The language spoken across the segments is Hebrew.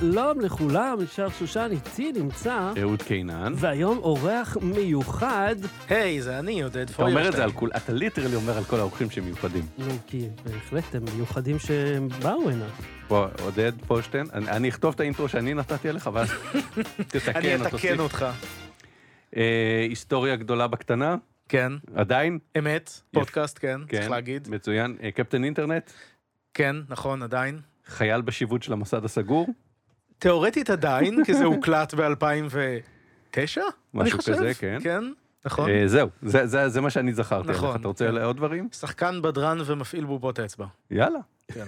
שלום לכולם, אני שחר שושן, איתי נמצא, אהוד קינן. והיום אורח מיוחד. היי, זה אני, עודד אתה פוירשטיין. אומר את זה על כול, אתה literally אומר על כל האורחים שהם מיוחדים. נו, כי בהחלט הם מיוחדים שהם באו הנה. בוא, עודד פולשטיין, אני, אני אכתוב את האינטרו שאני נתתי עליך, ואז תתקן אני או אתקן. אותך. אה, היסטוריה גדולה בקטנה, כן, עדיין, אמת, פודקאסט, כן, כן, צריך להגיד. מצוין. אה, קפטן אינטרנט, כן, נכון, עדיין. חייל בשיבוט של המוסד הסגור, תיאורטית עדיין, כי זה הוקלט ב-2009? משהו כזה, כן. כן, נכון. אה, זהו, זה, זה, זה מה שאני זכרתי. נכון. אתה רוצה כן. עוד דברים? שחקן בדרן ומפעיל בובות אצבע. יאללה. כן.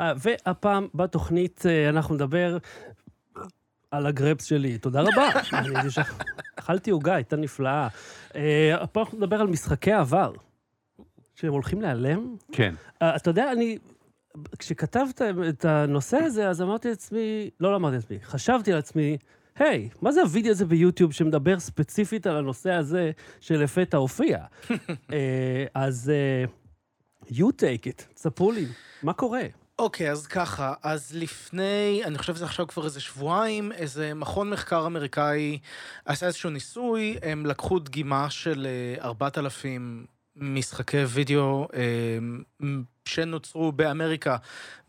אה, והפעם בתוכנית אה, אנחנו נדבר על הגרפס שלי. תודה רבה. אכלתי עוגה, הייתה נפלאה. אה, הפעם אנחנו נדבר על משחקי עבר, שהם הולכים להיעלם. כן. אתה יודע, אני... כשכתבת את הנושא הזה, אז אמרתי לעצמי, לא, לא אמרתי לעצמי, חשבתי לעצמי, היי, מה זה הווידאו הזה ביוטיוב שמדבר ספציפית על הנושא הזה שלפתע הופיע? אה, אז אה, you take it, תספרו לי, מה קורה? אוקיי, אז ככה, אז לפני, אני חושב שזה עכשיו כבר איזה שבועיים, איזה מכון מחקר אמריקאי עשה איזשהו ניסוי, הם לקחו דגימה של אה, 4,000 משחקי וידאו אה, שנוצרו באמריקה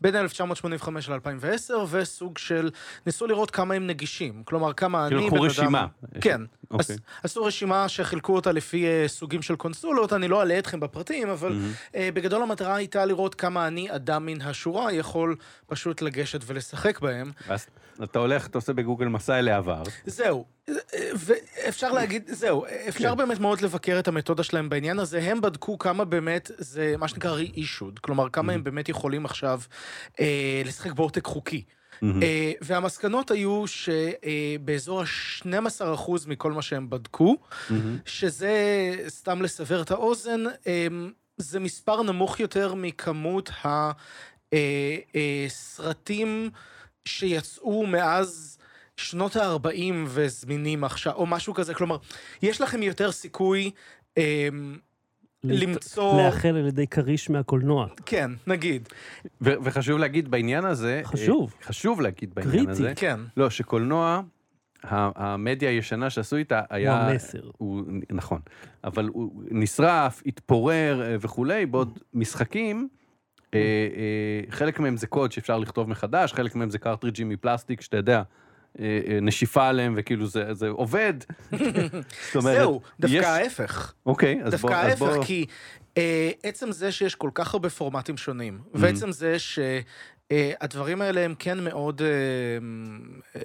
בין 1985 ל-2010, וסוג של, ניסו לראות כמה הם נגישים, כלומר כמה כאילו אני, בן רשימה. אדם... כן, אוקיי. עש- עשו רשימה שחילקו אותה לפי אה, סוגים של קונסולות, אני לא אלאה אתכם בפרטים, אבל מהמם. אה, בגדול המטרה הייתה לראות כמה אני, אדם מן השורה, יכול פשוט לגשת ולשחק בהם. אז אתה הולך, אתה עושה בגוגל מסע אל העבר. זהו, אה, ואפשר להגיד, זהו, אפשר כן. באמת מאוד לבקר את המתודה שלהם בעניין הזה. הם בדקו כמה באמת זה מה שנקרא re-issued, כלומר כמה הם באמת יכולים עכשיו אה, לשחק בעותק חוקי. מהמם. אה, והמסקנות היו שבאזור ה-12% מכל מה שהם בדקו, מהמם. שזה, סתם לסבר את האוזן, אמ, זה מספר נמוך יותר מכמות הסרטים שיצאו מאז שנות ה-40 וזמינים עכשיו, או משהו כזה, כלומר, יש לכם יותר סיכוי אמ, למצוא, לאחל על ידי כריש מהקולנוע. כן, נגיד, ו- וחשוב להגיד בעניין הזה, חשוב. אה, חשוב להגיד בעניין קריטי. הזה, כן, לא, שקולנוע, ה- המדיה הישנה שעשו איתה היה... המסר. הוא, נכון, אבל הוא נשרף, התפורר אה, וכולי, בעוד משחקים, אה, אה, חלק מהם זה קוד שאפשר לכתוב מחדש, חלק מהם זה קרטריג'ים מפלסטיק, שאתה יודע, אה, אה, נשיפה עליהם וכאילו זה, זה עובד. זאת אומרת, זהו, דווקא יש- ההפך. אוקיי, אז בוא, דווקא ההפך, בוא, כי אה, עצם זה שיש כל כך הרבה פורמטים שונים, ועצם זה שהדברים האלה הם כן מאוד... אה, אה,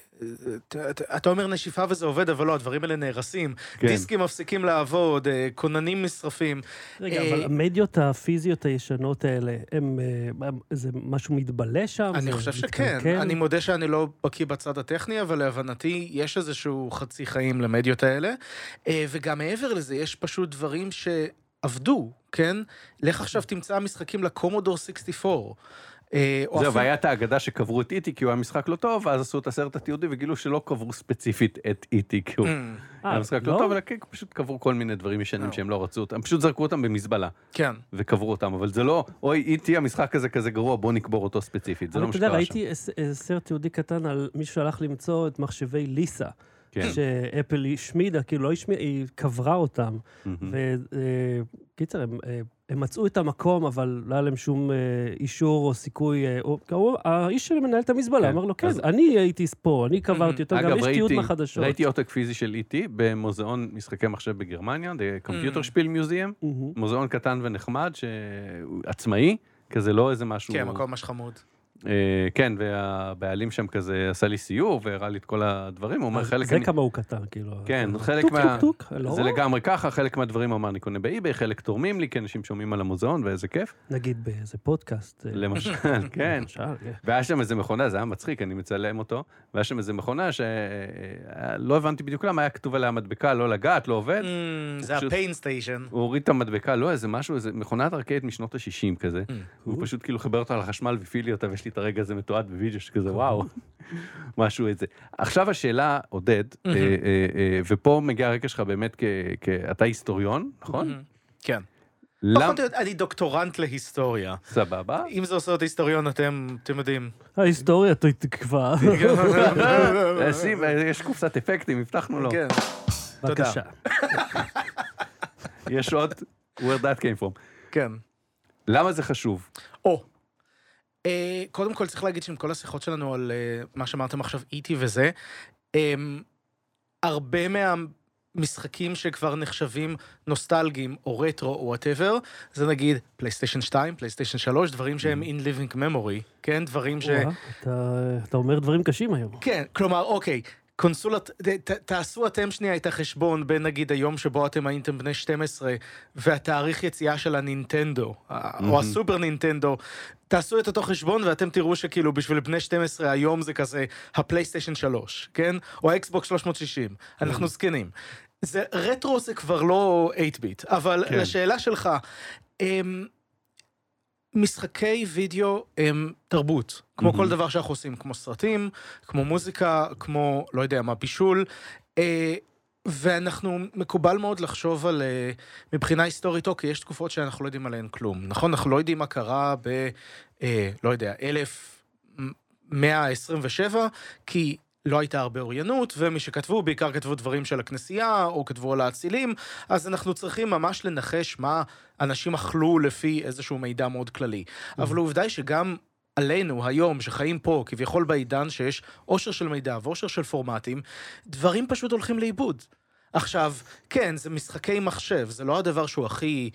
אה, אתה- אומר נשיפה וזה עובד, אבל לא, הדברים האלה נהרסים. כן. דיסקים מפסיקים לעבוד, אה, כוננים נשרפים. רגע, אה, אבל המדיות הפיזיות הישנות האלה, הם, אה, זה משהו מתבלה שם? אני חושב שכן. אני מודה שאני לא בקיא בצד הטכני, אבל להבנתי יש איזשהו חצי חיים למדיות האלה. אה, וגם מעבר לזה, יש פשוט דברים שעבדו, כן? לך עכשיו תמצא משחקים לקומודור 64. אה, זהו, אפילו- והיה את האגדה שקברו את איטי כי הוא היה משחק לא טוב, ואז עשו את הסרט התיעודי וגילו שלא קברו ספציפית את איטי כי הוא Mm, אה, היה משחק לא טוב, אלא כן, פשוט קברו כל מיני דברים ישנים לא. שהם לא רצו אותם, פשוט זרקו אותם במזבלה כן. וקברו אותם, אבל זה לא, אוי איטי המשחק הזה כזה גרוע, בוא נקבור אותו ספציפית, זה לא אבל מה אתה יודע, שקרה שם. ראיתי איזה- איזה סרט תיעודי קטן על מישהו שהלך למצוא את מחשבי ליסה, כן. שאפל השמידה, כאילו לא השמידה, היא קברה אותם. וקיצר, הם, אה, הם מצאו את המקום, אבל לא היה להם שום אה, אישור או סיכוי. אה, או, כאמור, האיש שמנהל את המזבלה כן, אמר לו, כן, אז- אני הייתי פה, אני קברתי אותו, גם יש תיעוד ראיתי, מהחדשות. ראיתי עותק פיזי של E.T. במוזיאון משחקי מחשב בגרמניה, The Computerspielemuseum, מהמם. מוזיאון קטן ונחמד, שהוא עצמאי, כזה לא איזה משהו... כן, מקום ממש חמוד. אה, כן, והבעלים שם כזה עשה לי סיור והראה לי את כל הדברים, הוא אומר חלק... זה כמה הוא קטן, כאילו. כן, טוק, חלק טוק, מה... טוק, טוק, לא זה. לגמרי ככה, חלק מהדברים אמר אני קונה ב eBay, חלק תורמים לי, כי אנשים שומעים על המוזיאון ואיזה כיף. נגיד באיזה פודקאסט. אה, למשל, כן. למשל, כן. והיה שם איזה מכונה, זה היה מצחיק, אני מצלם אותו, והיה שם איזה מכונה שלא הבנתי בדיוק למה, היה כתוב עליה מדבקה, לא לגעת, לא עובד. Mm, זה הפיין סטיישן. הוא הוריד את המדבקה, לא איזה משהו, איזה מכונת ארקייד משנות ה-60 כזה. הוא פשוט כאילו חיבר אותה לחשמל והפעיל לי אותה, ויש לי את הרגע הזה מתועד בווידאו שכזה, וואו, משהו איזה. עכשיו השאלה, עודד, אה, אה, אה, ופה מגיע הרקע שלך באמת כ... כ- אתה היסטוריון, נכון? כן. למה... פחות או יותר, אני דוקטורנט להיסטוריה. סבבה. אם זה עושה אותי היסטוריון, אתם אתם יודעים. ההיסטוריה תקבע. אה, יש קופסת אפקטים, הבטחנו לו. כן. בבקשה. יש עוד, where that came from. כן. למה זה חשוב? או. אה, קודם כל צריך להגיד שעם כל השיחות שלנו על אה, מה שאמרתם עכשיו איטי וזה, אה, הרבה מהמשחקים שכבר נחשבים נוסטלגיים או רטרו או וואטאבר, זה נגיד פלייסטיישן 2, פלייסטיישן 3, דברים שהם in living memory, כן? דברים ש... אתה- אתה אומר דברים קשים היום. כן, כלומר, אוקיי, קונסולת, ת, ת, תעשו אתם שנייה את החשבון בין נגיד היום שבו אתם הייתם בני 12 והתאריך יציאה של הנינטנדו, ה- או הסופר נינטנדו, תעשו את אותו חשבון ואתם תראו שכאילו בשביל בני 12 היום זה כזה הפלייסטיישן 3, כן? או האקסבוקס 360, אנחנו זקנים. זה, רטרו זה כבר לא 8 ביט, אבל כן. לשאלה שלך, אמ, משחקי וידאו הם תרבות, כמו כל מהמם. דבר שאנחנו עושים, כמו סרטים, כמו מוזיקה, כמו, לא יודע מה, בישול. אה, ואנחנו, מקובל מאוד לחשוב על, אה, מבחינה היסטורית, אוקיי, יש תקופות שאנחנו לא יודעים עליהן כלום, נכון? אנחנו לא יודעים מה קרה ב, אה, לא יודע, 1127, כי לא הייתה הרבה אוריינות, ומי שכתבו, בעיקר כתבו דברים של הכנסייה, או כתבו על האצילים, אז אנחנו צריכים ממש לנחש מה אנשים אכלו לפי איזשהו מידע מאוד כללי. אבל העובדה היא שגם עלינו היום, שחיים פה, כביכול בעידן שיש עושר של מידע ועושר של פורמטים, דברים פשוט הולכים לאיבוד. עכשיו, כן, זה משחקי מחשב, זה לא הדבר שהוא הכי,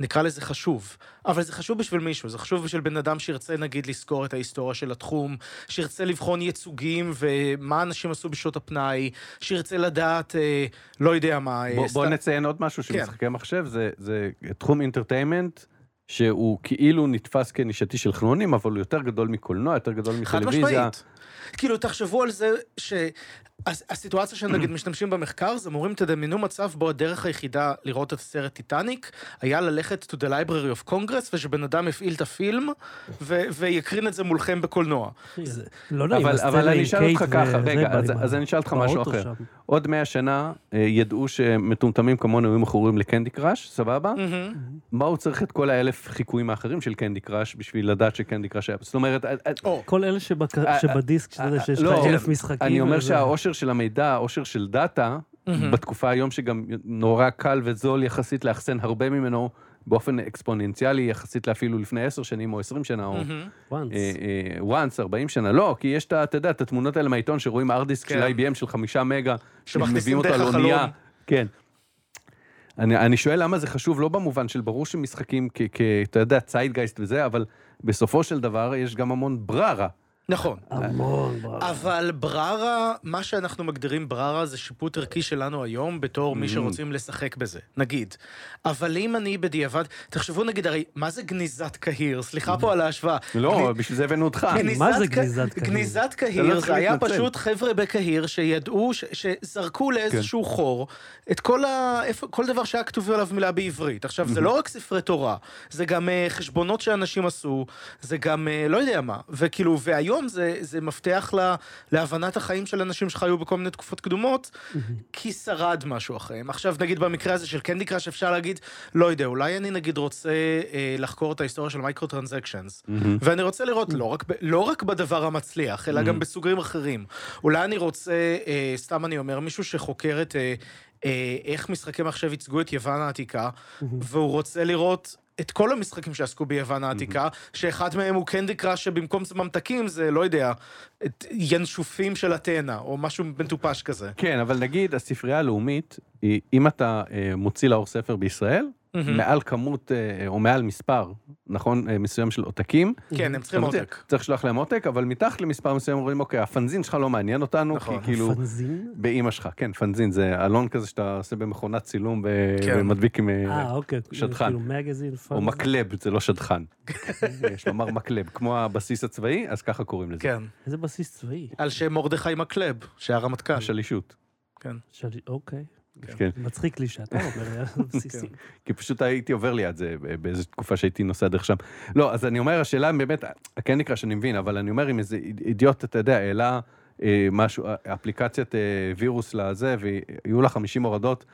נקרא לזה חשוב, אבל זה חשוב בשביל מישהו, זה חשוב בשביל בן אדם שירצה נגיד לזכור את ההיסטוריה של התחום, שירצה לבחון ייצוגים ומה אנשים עשו בשעות הפנאי, שירצה לדעת, אה, לא יודע מה, אה, בוא, בוא סתם- נציין עוד משהו, כן. שמשחקי מחשב זה, זה תחום אינטרטיימנט, שהוא כאילו נתפס כנישתי של חנונים, אבל הוא יותר גדול מקולנוע, יותר גדול חד מטלוויזיה. משמעית. כאילו, תחשבו על זה שהסיטואציה שנגיד משתמשים במחקר, זה מורים תדמיינו מצב בו הדרך היחידה לראות את הסרט טיטניק, היה ללכת to the library of congress, ושבן אדם יפעיל את הפילם, ו- ויקרין את זה מולכם בקולנוע. לא נעים, אבל, אני אשאל אותך ככה, רגע, אז, אני אשאל אותך משהו אחר. עוד מאה שנה אה, ידעו שמטומטמים כמונו היו מכורים ל Candy Crush, סבבה? מה הוא צריך את כל האלף חיקויים האחרים של Candy Crush בשביל לדעת ש Candy Crush היה... זאת אומרת, אה, אה, כל אלה שבדיסק, שאתה יודע אה, שיש לא, לך אלף משחקים. אני אומר שהעושר של המידע, העושר של data. בתקופה היום שגם נורא קל וזול יחסית לאחסן הרבה ממנו באופן אקספוננציאלי, יחסית לאפילו לפני עשר שנים או עשרים שנה, או once. אה, once, 40 שנה, לא, כי יש אתה יודע, את התמונות האלה מהעיתון שרואים ארדיסק של כן. IBM של חמישה מגה, שמכניסים שמביאים אותו דרך על אונייה. כן. אני, אני שואל למה זה חשוב, לא במובן של ברור שמשחקים. כ- אתה יודע, ציידגייסט וזה, אבל בסופו של דבר יש גם המון בררה. נכון. המון, בראבו. אבל בררה, מה שאנחנו מגדירים בררה זה שיפוט ערכי שלנו היום בתור מי Mm. שרוצים לשחק בזה, נגיד. אבל אם אני בדיעבד, תחשבו נגיד, הרי, מה זה גניזת קהיר? סליחה פה על ההשוואה. לא, בשביל זה הבאנו אותך. מה זה גניזת קהיר? גניזת לא קהיר זה היה. פשוט חבר'ה בקהיר שידעו, שזרקו לאיזשהו כן. חור את כל דבר שהיה כתוב עליו מילה בעברית. עכשיו, זה לא רק ספרי תורה, זה גם אה, חשבונות שאנשים עשו, זה גם אה, לא יודע מה. וכאילו, והיום זה זה מפתח לה- להבנת החיים של אנשים שחיו בכל מיני תקופות קדומות, כי שרד משהו אחריהם. עכשיו, נגיד במקרה הזה של Candy Crush, אפשר להגיד, לא יודע, אולי אני נגיד רוצה אה, לחקור את ההיסטוריה של microtransactions. ואני רוצה לראות לא רק, לא רק בדבר המצליח, אלא גם בסוגרים אחרים. אולי אני רוצה, אה, סתם אני אומר, מישהו שחוקר את אה, אה, איך משחקי מחשב ייצגו את יוון העתיקה, והוא רוצה לראות... את כל המשחקים שעסקו ביוון העתיקה, שאחד מהם הוא Candy Crush שבמקום ממתקים זה, לא יודע, ינשופים של אתנה, או משהו מטופש כזה. כן, אבל נגיד הספרייה הלאומית, היא- אם אתה אה, מוציא לאור ספר בישראל. מעל כמות, אה, או מעל מספר, נכון, אה, מסוים של עותקים, כן, הם צריכים עותק. צריך לשלוח להם עותק, אבל מתחת למספר מסוים אומרים, אוקיי, הפנזין שלך לא מעניין אותנו, כי נכון. כאילו, פנזין? באימא שלך, כן, פנזין, זה אלון כזה שאתה עושה במכונת צילום כן. ומדביק עם... אה, אה, אוקיי. שדכן. כאילו מגזין, או. מקלב, זה לא שדכן. יש לומר מקלב, כמו הבסיס הצבאי, אז ככה קוראים לזה. כן. איזה בסיס צבאי. על שם מרדכי מקלב, שהיה רמטכ"ל. השלישות. כן. שלי- אוקיי. כן. מצחיק לי שאתה אומר בסיסי. כי פשוט הייתי עובר ליד זה באיזו תקופה שהייתי נוסע דרך שם. לא, אז אני אומר, השאלה באמת, כן נקרא שאני מבין, אבל אני אומר, אם איזה אידיוט, אתה יודע, העלה אה, משהו, אפליקציית אה, וירוס לזה, ויהיו לה 50 הורדות,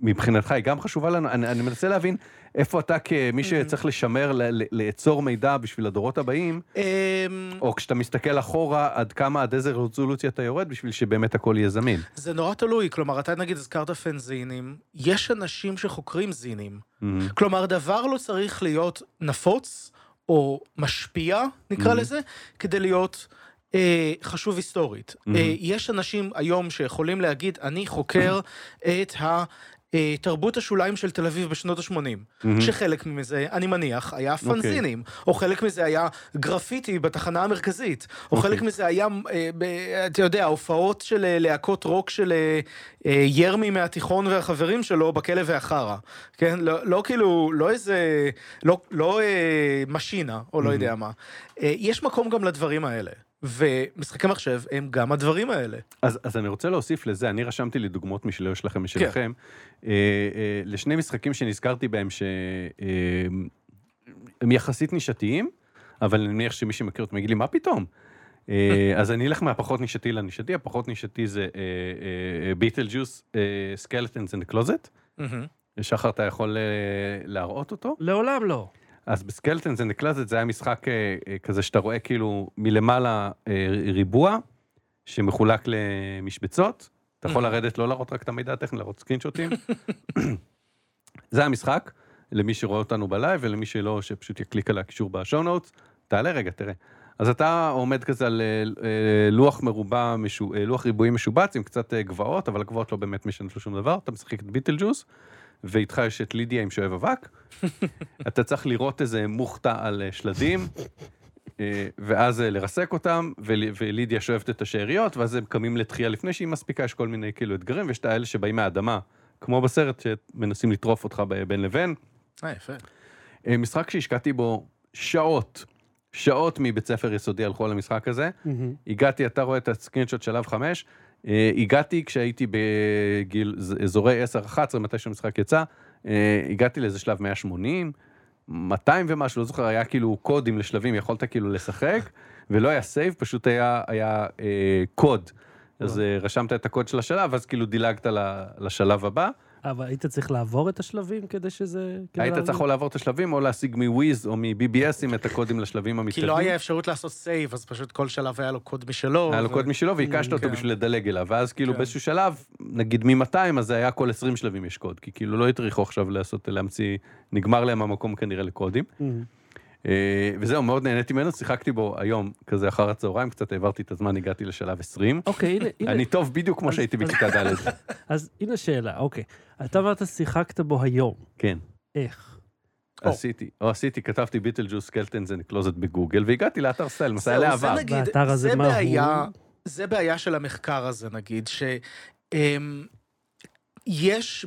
מבחינתך היא גם חשובה לנו? אני, אני מנסה להבין איפה אתה כמי שצריך לשמר, ל- ל- לאצור מידע בשביל הדורות הבאים, אמ, או כשאתה מסתכל אחורה, עד כמה עד איזה רזולוציה אתה יורד בשביל שבאמת הכל יהיה זמין. זה נורא תלוי, כלומר, אתה נגיד הזכרת פנזינים, יש אנשים שחוקרים זינים. מהמם. כלומר, דבר לא צריך להיות נפוץ או משפיע, נקרא Mhm. לזה, כדי להיות אה, חשוב היסטורית. Mhm. אה, יש אנשים היום שיכולים להגיד, אני חוקר את ה... אה, תרבות השוליים של תל אביב בשנות ה-80, מהמם. שחלק מזה, אני מניח, היה אוקיי. פנזינים, או חלק מזה היה גרפיטי בתחנה המרכזית, או אוקיי. חלק מזה היה, אה, אתה יודע, הופעות של אה, להקות רוק של ירמי מהתיכון והחברים שלו בכלא והחרא, כן? לא, לא כאילו, לא איזה, לא, לא משינה, או לא יודע מה. יש מקום גם לדברים האלה, ומשחקי מחשב הם גם הדברים האלה. אז, אז אני רוצה להוסיף לזה, אני רשמתי לי דוגמאות משלו, יש לכם משלכם, אה, אה, לשני משחקים שנזכרתי בהם שהם הם יחסית נישתיים, אבל אני מניח שמי שמכיר אותם יגיד לי, מה פתאום? אה, אז אני אלך מהפחות נישתי לנישתי, הפחות נישתי זה אה, Beetlejuice, Skeletons in the Closet. שחר, אתה יכול אה, להראות אותו? לעולם לא. אז ב Skeletons in the Closet זה היה משחק אה, אה, כזה שאתה רואה כאילו מלמעלה אה, ריבוע שמחולק למשבצות. אתה יכול. לרדת, לא להראות רק את המידע הטכני, להראות סקרינשוטים. זה המשחק, למי שרואה אותנו בלייב ולמי שלא, שפשוט יקליק על הקישור ב show notes. תעלה רגע, תראה. אז אתה עומד כזה על לוח מרובע, לוח ריבועי משובץ עם קצת גבעות, אבל הגבעות לא באמת משנות שום דבר. אתה משחק את Beetlejuice, ואיתך יש את לידיה עם שואב אבק. אתה צריך לראות איזה מוכתה על אה, שלדים, אה, ואז אה, לרסק אותם, ול- ולידיה שואבת את השאריות, ואז הם קמים לתחייה לפני שהיא מספיקה, יש כל מיני כאילו אתגרים, ויש את האלה שבאים מהאדמה, כמו בסרט, שמנסים לטרוף אותך בין לבין. אה, יפה. משחק שהשקעתי בו שעות, שעות מבית ספר יסודי הלכו על המשחק הזה. מהמם. הגעתי, אתה רואה את הסקרינשוט שלב 5, הגעתי כשהייתי בגיל אזורי 10-11, מתי שהמשחק יצא, אה, הגעתי לאיזה שלב 180, 200 ומשהו, לא זוכר, היה כאילו קודים לשלבים, יכולת כאילו לשחק, ולא היה save, פשוט היה, היה אה, קוד. אז אה, רשמת את הקוד של השלב, ואז כאילו דילגת לשלב הבא. אבל היית צריך לעבור את השלבים כדי שזה... כדי היית לעבור? צריך או לעבור את השלבים, או להשיג מוויז או מ-BBSים את הקודים לשלבים כי המתקדמים. לא היה אפשרות לעשות save, אז פשוט כל שלב היה לו קוד משלו. היה לו קוד משלו והקשת אותו כן. בשביל לדלג אליו, ואז כאילו כן. באיזשהו שלב, נגיד מ-200, אז זה היה כל 20 שלבים יש קוד, כי כאילו לא הטריחו עכשיו לעשות, להמציא, נגמר להם המקום כנראה לקודים. אה, וזהו, מאוד נהניתי ממנו, שיחקתי בו היום, כזה אחר הצהריים, קצת העברתי את הזמן, הגעתי לשלב 20. אוקיי, הנה, הנה. אני טוב בדיוק כמו שהייתי בכיתה ד'. אז הנה שאלה, אוקיי. אתה אמרת שיחקת בו היום. כן. איך? עשיתי, או עשיתי, כתבתי Beetlejuice Skeletons in the Closet בגוגל, והגעתי לאתר סטייל, מסע זהו, זה להבה. נגיד, והאתר הזה, זה מה הוא? זה בעיה של המחקר הזה, נגיד, ש... אמ, יש,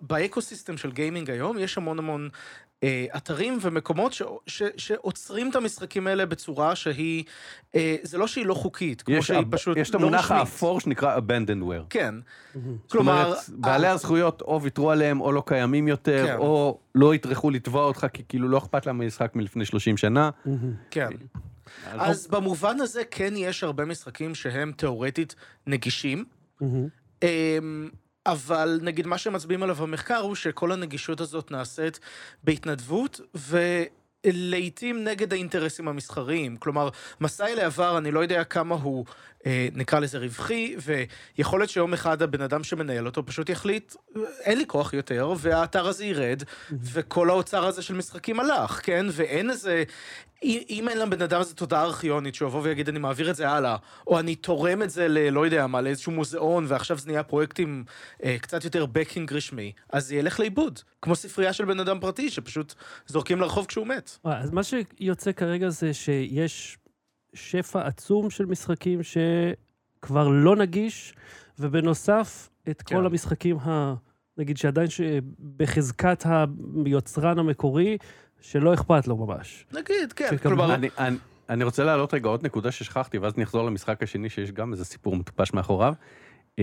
באקוסיסטם של גיימינג היום, יש המון המון אתרים ומקומות ש, ש, שעוצרים את המשחקים האלה בצורה שהיא, אה, זה לא שהיא לא חוקית, כמו שהיא הב- פשוט יש את לא המונח רשמית. האפור שנקרא abandonware. כן, מהמם. כלומר, זאת אומרת, בעלי ה- הזכויות או ויתרו עליהם או לא קיימים יותר, כן. או לא יטרחו לתבוע אותך, כי כאילו לא אכפת להם משחק מלפני 30 שנה. כן. אז במובן הזה כן יש הרבה משחקים שהם תאורטית נגישים, אבל נגיד מה שמצביעים עליו במחקר הוא שכל הנגישות הזאת נעשית בהתנדבות ולעיתים נגד האינטרסים המסחריים. כלומר, מסע אל העבר, אני לא יודע כמה הוא, נקרא לזה רווחי, ויכול להיות שיום אחד הבן אדם שמנהל אותו פשוט יחליט, אין לי כוח יותר, והאתר הזה ירד, וכל האוצר הזה של משחקים הלך, כן? ואין איזה... אם אין לבן אדם הזה תודעה ארכיונית שיבוא ויגיד אני מעביר את זה הלאה, או אני תורם את זה ל... לא יודע מה, לאיזשהו מוזיאון, ועכשיו זה נהיה פרויקטים אה, קצת יותר בקינג רשמי, אז זה ילך לאיבוד. כמו ספרייה של בן אדם פרטי, שפשוט זורקים לרחוב כשהוא מת. אז מה שיוצא כרגע זה שיש שפע עצום של משחקים שכבר לא נגיש, ובנוסף, את כן. כל המשחקים, ה... נגיד שעדיין ש... בחזקת היוצרן המקורי, שלא אכפת לו ממש. נגיד, כן. שכמובן- כלומר, אני, אני, אני רוצה להעלות רגע עוד נקודה ששכחתי, ואז נחזור למשחק השני, שיש גם איזה סיפור מטופש מאחוריו. אה,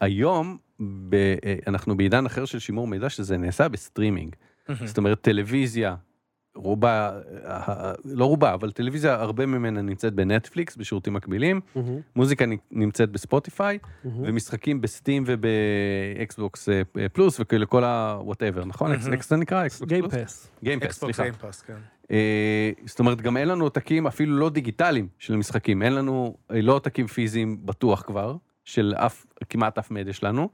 היום, ב, אה, אנחנו בעידן אחר של שימור מידע, שזה נעשה בסטרימינג. זאת אומרת, טלוויזיה רובה, אה, לא רובה, אבל טלוויזיה, הרבה ממנה נמצאת בנטפליקס, בשירותים מקבילים, מהמם, מוזיקה נמצאת בספוטיפיי, מהמם. ומשחקים ב Steam ובאקסבוקס אה, פלוס וכאילו כל ה-whatever, נכון? מהמם. אקס זה נקרא? Game Pass, Xbox סליחה. Game Pass, כן. אה, זאת אומרת, גם אין לנו עותקים אפילו לא דיגיטליים של משחקים, אין לנו אה, לא עותקים פיזיים בטוח כבר, של אף, כמעט אף מדיה שלנו,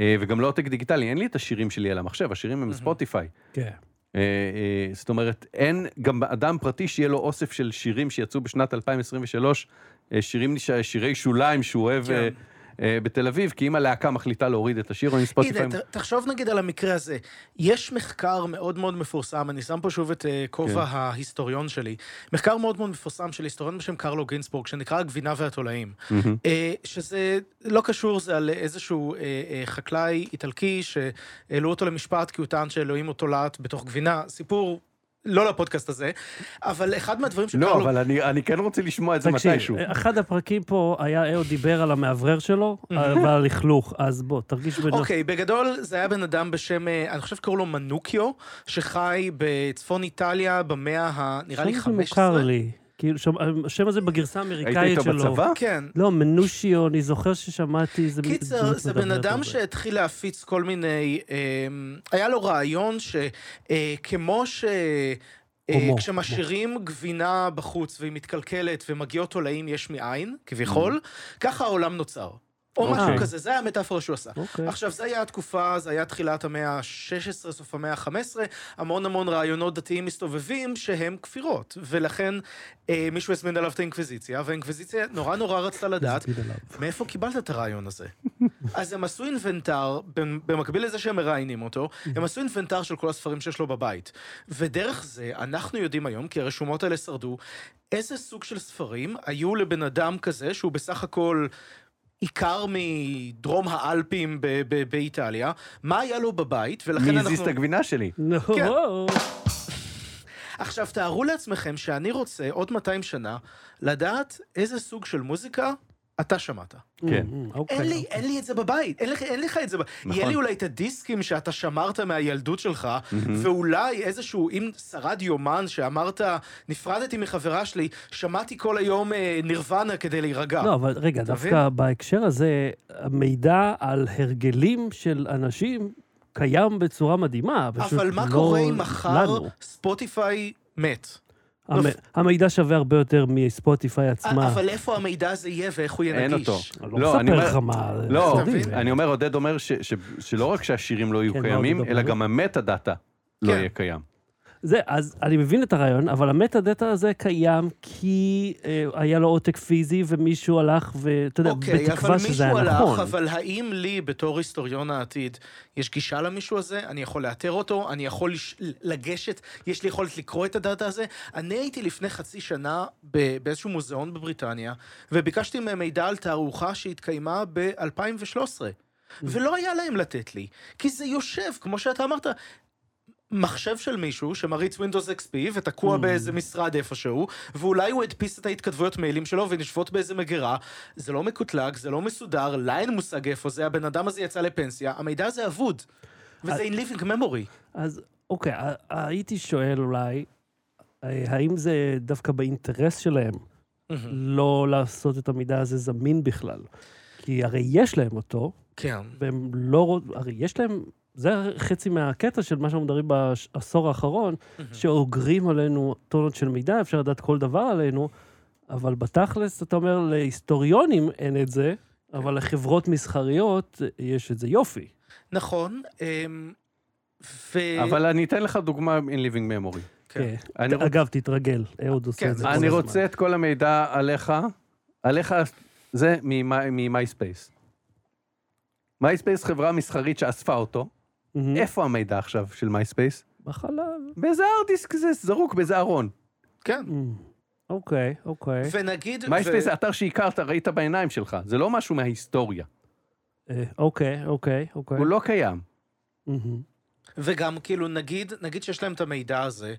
אה, וגם לא עותק דיגיטלי, אין לי את השירים שלי על המחשב, השירים הם ב Spotify. כן. אה, אה, זאת אומרת, אין גם אדם פרטי שיהיה לו אוסף של שירים שיצאו בשנת 2023, אה, שירים, שירי שוליים שהוא אוהב כן. אה, בתל אביב, כי אם הלהקה מחליטה להוריד את השיר או אם Spotify... הנה, תחשוב נגיד על המקרה הזה. יש מחקר מאוד מאוד מפורסם, אני שם פה שוב את אה, כובע כן. ההיסטוריון שלי. מחקר מאוד מאוד מפורסם של היסטוריון בשם קרלו גינסבורג, שנקרא הגבינה והתולעים. אה, שזה לא קשור, זה על איזשהו חקלאי איטלקי שהעלו אותו למשפט כי הוא טען שאלוהים הוא תולעת בתוך גבינה. סיפור לא לפודקאסט הזה, אבל אחד מהדברים לא, שקרלו... אבל אני אני כן רוצה לשמוע את זה תקשיב, מתישהו. אחד הפרקים פה היה אהוד דיבר על המאוורר שלו ועל הלכלוך, אז בוא, תרגיש בנוח. אוקיי, בגדול זה היה בן אדם בשם, אה, אני חושב שקראו לו מנוקיו, שחי בצפון איטליה במאה ה... נראה לי שם 15. זה מוכר לי. כאילו, שם- השם הזה בגרסה היית האמריקאית איתו שלו. בצבא? כן. לא, מנושיו, אני זוכר ששמעתי איזה... קיצר, זה בן אדם. שהתחיל להפיץ כל מיני... אה, היה לו רעיון שכמו ש... אה, הומו, כשמשאירים גבינה בחוץ והיא מתקלקלת ומגיעות תולעים יש מאין, כביכול, ככה העולם נוצר. או משהו אוקיי. כזה, זה היה המטאפורה שהוא עשה. אוקיי. עכשיו, זה היה התקופה, זה היה תחילת המאה ה-16, סוף המאה ה-15, המון המון רעיונות דתיים מסתובבים שהם כפירות, ולכן אה, מישהו הזמין עליו את האינקוויזיציה, והאינקוויזיציה נורא נורא רצתה לדעת. מאיפה קיבלת את הרעיון הזה? אז הם עשו אינבנטר, במ- במקביל לזה שהם מראיינים אותו, הם עשו אינבנטר של כל הספרים שיש לו בבית. ודרך זה, אנחנו יודעים היום, כי הרשומות האלה שרדו, איזה סוג של ספרים היו לבן אדם כזה, שהוא בסך הכל... עיקר מדרום האלפים ב- ב- באיטליה, מה היה לו בבית, ולכן מי אנחנו... הזיז את הגבינה שלי? כן. עכשיו, תארו לעצמכם שאני רוצה עוד 200 שנה לדעת איזה סוג של מוזיקה אתה שמעת. כן. אין לי, אוקיי. אין לי את זה בבית, אין לך, אין לך את זה. נכון. נכון. יהיה לי אולי את הדיסקים שאתה שמרת מהילדות שלך, ואולי איזשהו, אם שרד יומן שאמרת, נפרדתי מחברה שלי, שמעתי כל היום אה, נירוונה כדי להירגע. לא, אבל רגע, דווקא? בהקשר הזה, המידע על הרגלים של אנשים קיים בצורה מדהימה. אבל מה לא קורה אם מחר. ספוטיפיי מת? המ- המידע שווה הרבה יותר מספוטיפיי עצמה. אבל איפה המידע הזה יהיה ואיך הוא יהיה אין? אותו. לא, לא אני מספר אומר- לך מה... לא? אני אומר, עודד אומר ש- ש- שלא רק שהשירים לא יהיו כן, קיימים, אלא? גם המטה דאטה לא כן. יהיה קיים. זה, אז אני מבין את הרעיון, אבל המטה דאטה הזה קיים כי אה, היה לו עותק פיזי ומישהו הלך, ואתה יודע, אוקיי, בתקווה שזה היה הלך, נכון. אבל האם לי, בתור היסטוריון העתיד, יש גישה למישהו הזה? אני יכול לאתר אותו? אני יכול לש... לגשת? יש לי יכולת לקרוא את הדאטה הזה? אני הייתי לפני חצי שנה ב... באיזשהו מוזיאון בבריטניה, וביקשתי מהם מידע על תערוכה שהתקיימה ב-2013. ולא היה להם לתת לי, כי זה יושב, כמו שאתה אמרת, מחשב של מישהו שמריץ Windows XP ותקוע Mm. באיזה משרד איפשהו, ואולי הוא הדפיס את ההתכתבויות מיילים שלו והן יושבות באיזה מגירה. זה לא מקוטלג, זה לא מסודר, לה אין מושג איפה זה, הבן אדם הזה יצא לפנסיה, המידע הזה אבוד. וזה in living memory. אז אוקיי, הייתי שואל אולי, אה, האם זה דווקא באינטרס שלהם לא לעשות את המידע הזה זמין בכלל? כי הרי יש להם אותו, כן. והם לא... הרי יש להם... זה חצי מהקטע של מה שאנחנו מדברים בעשור האחרון, שאוגרים עלינו טונות של מידע, אפשר לדעת כל דבר עלינו, אבל בתכלס, אתה אומר, להיסטוריונים אין את זה, אבל לחברות מסחריות יש את זה יופי. נכון, אמ, ו... אבל אני אתן לך דוגמה in living memory. כן. אני רוצ- אגב, תתרגל, אהוד עושה כן, את זה אני. רוצה את כל המידע עליך, עליך זה מ MySpace. MySpace חברה מסחרית שאספה אותו, מהמם. איפה המידע עכשיו של MySpace? בחלל. באיזה hard disk זה זרוק, באיזה ארון. כן. אמ, אוקיי, אוקיי. ונגיד... MySpace ו- זה אתר שהכרת, ראית בעיניים שלך, זה לא משהו מההיסטוריה, אה, אוקיי, אוקיי, אוקיי. הוא לא קיים. מהמם. וגם כאילו נגיד, נגיד שיש להם את המידע הזה,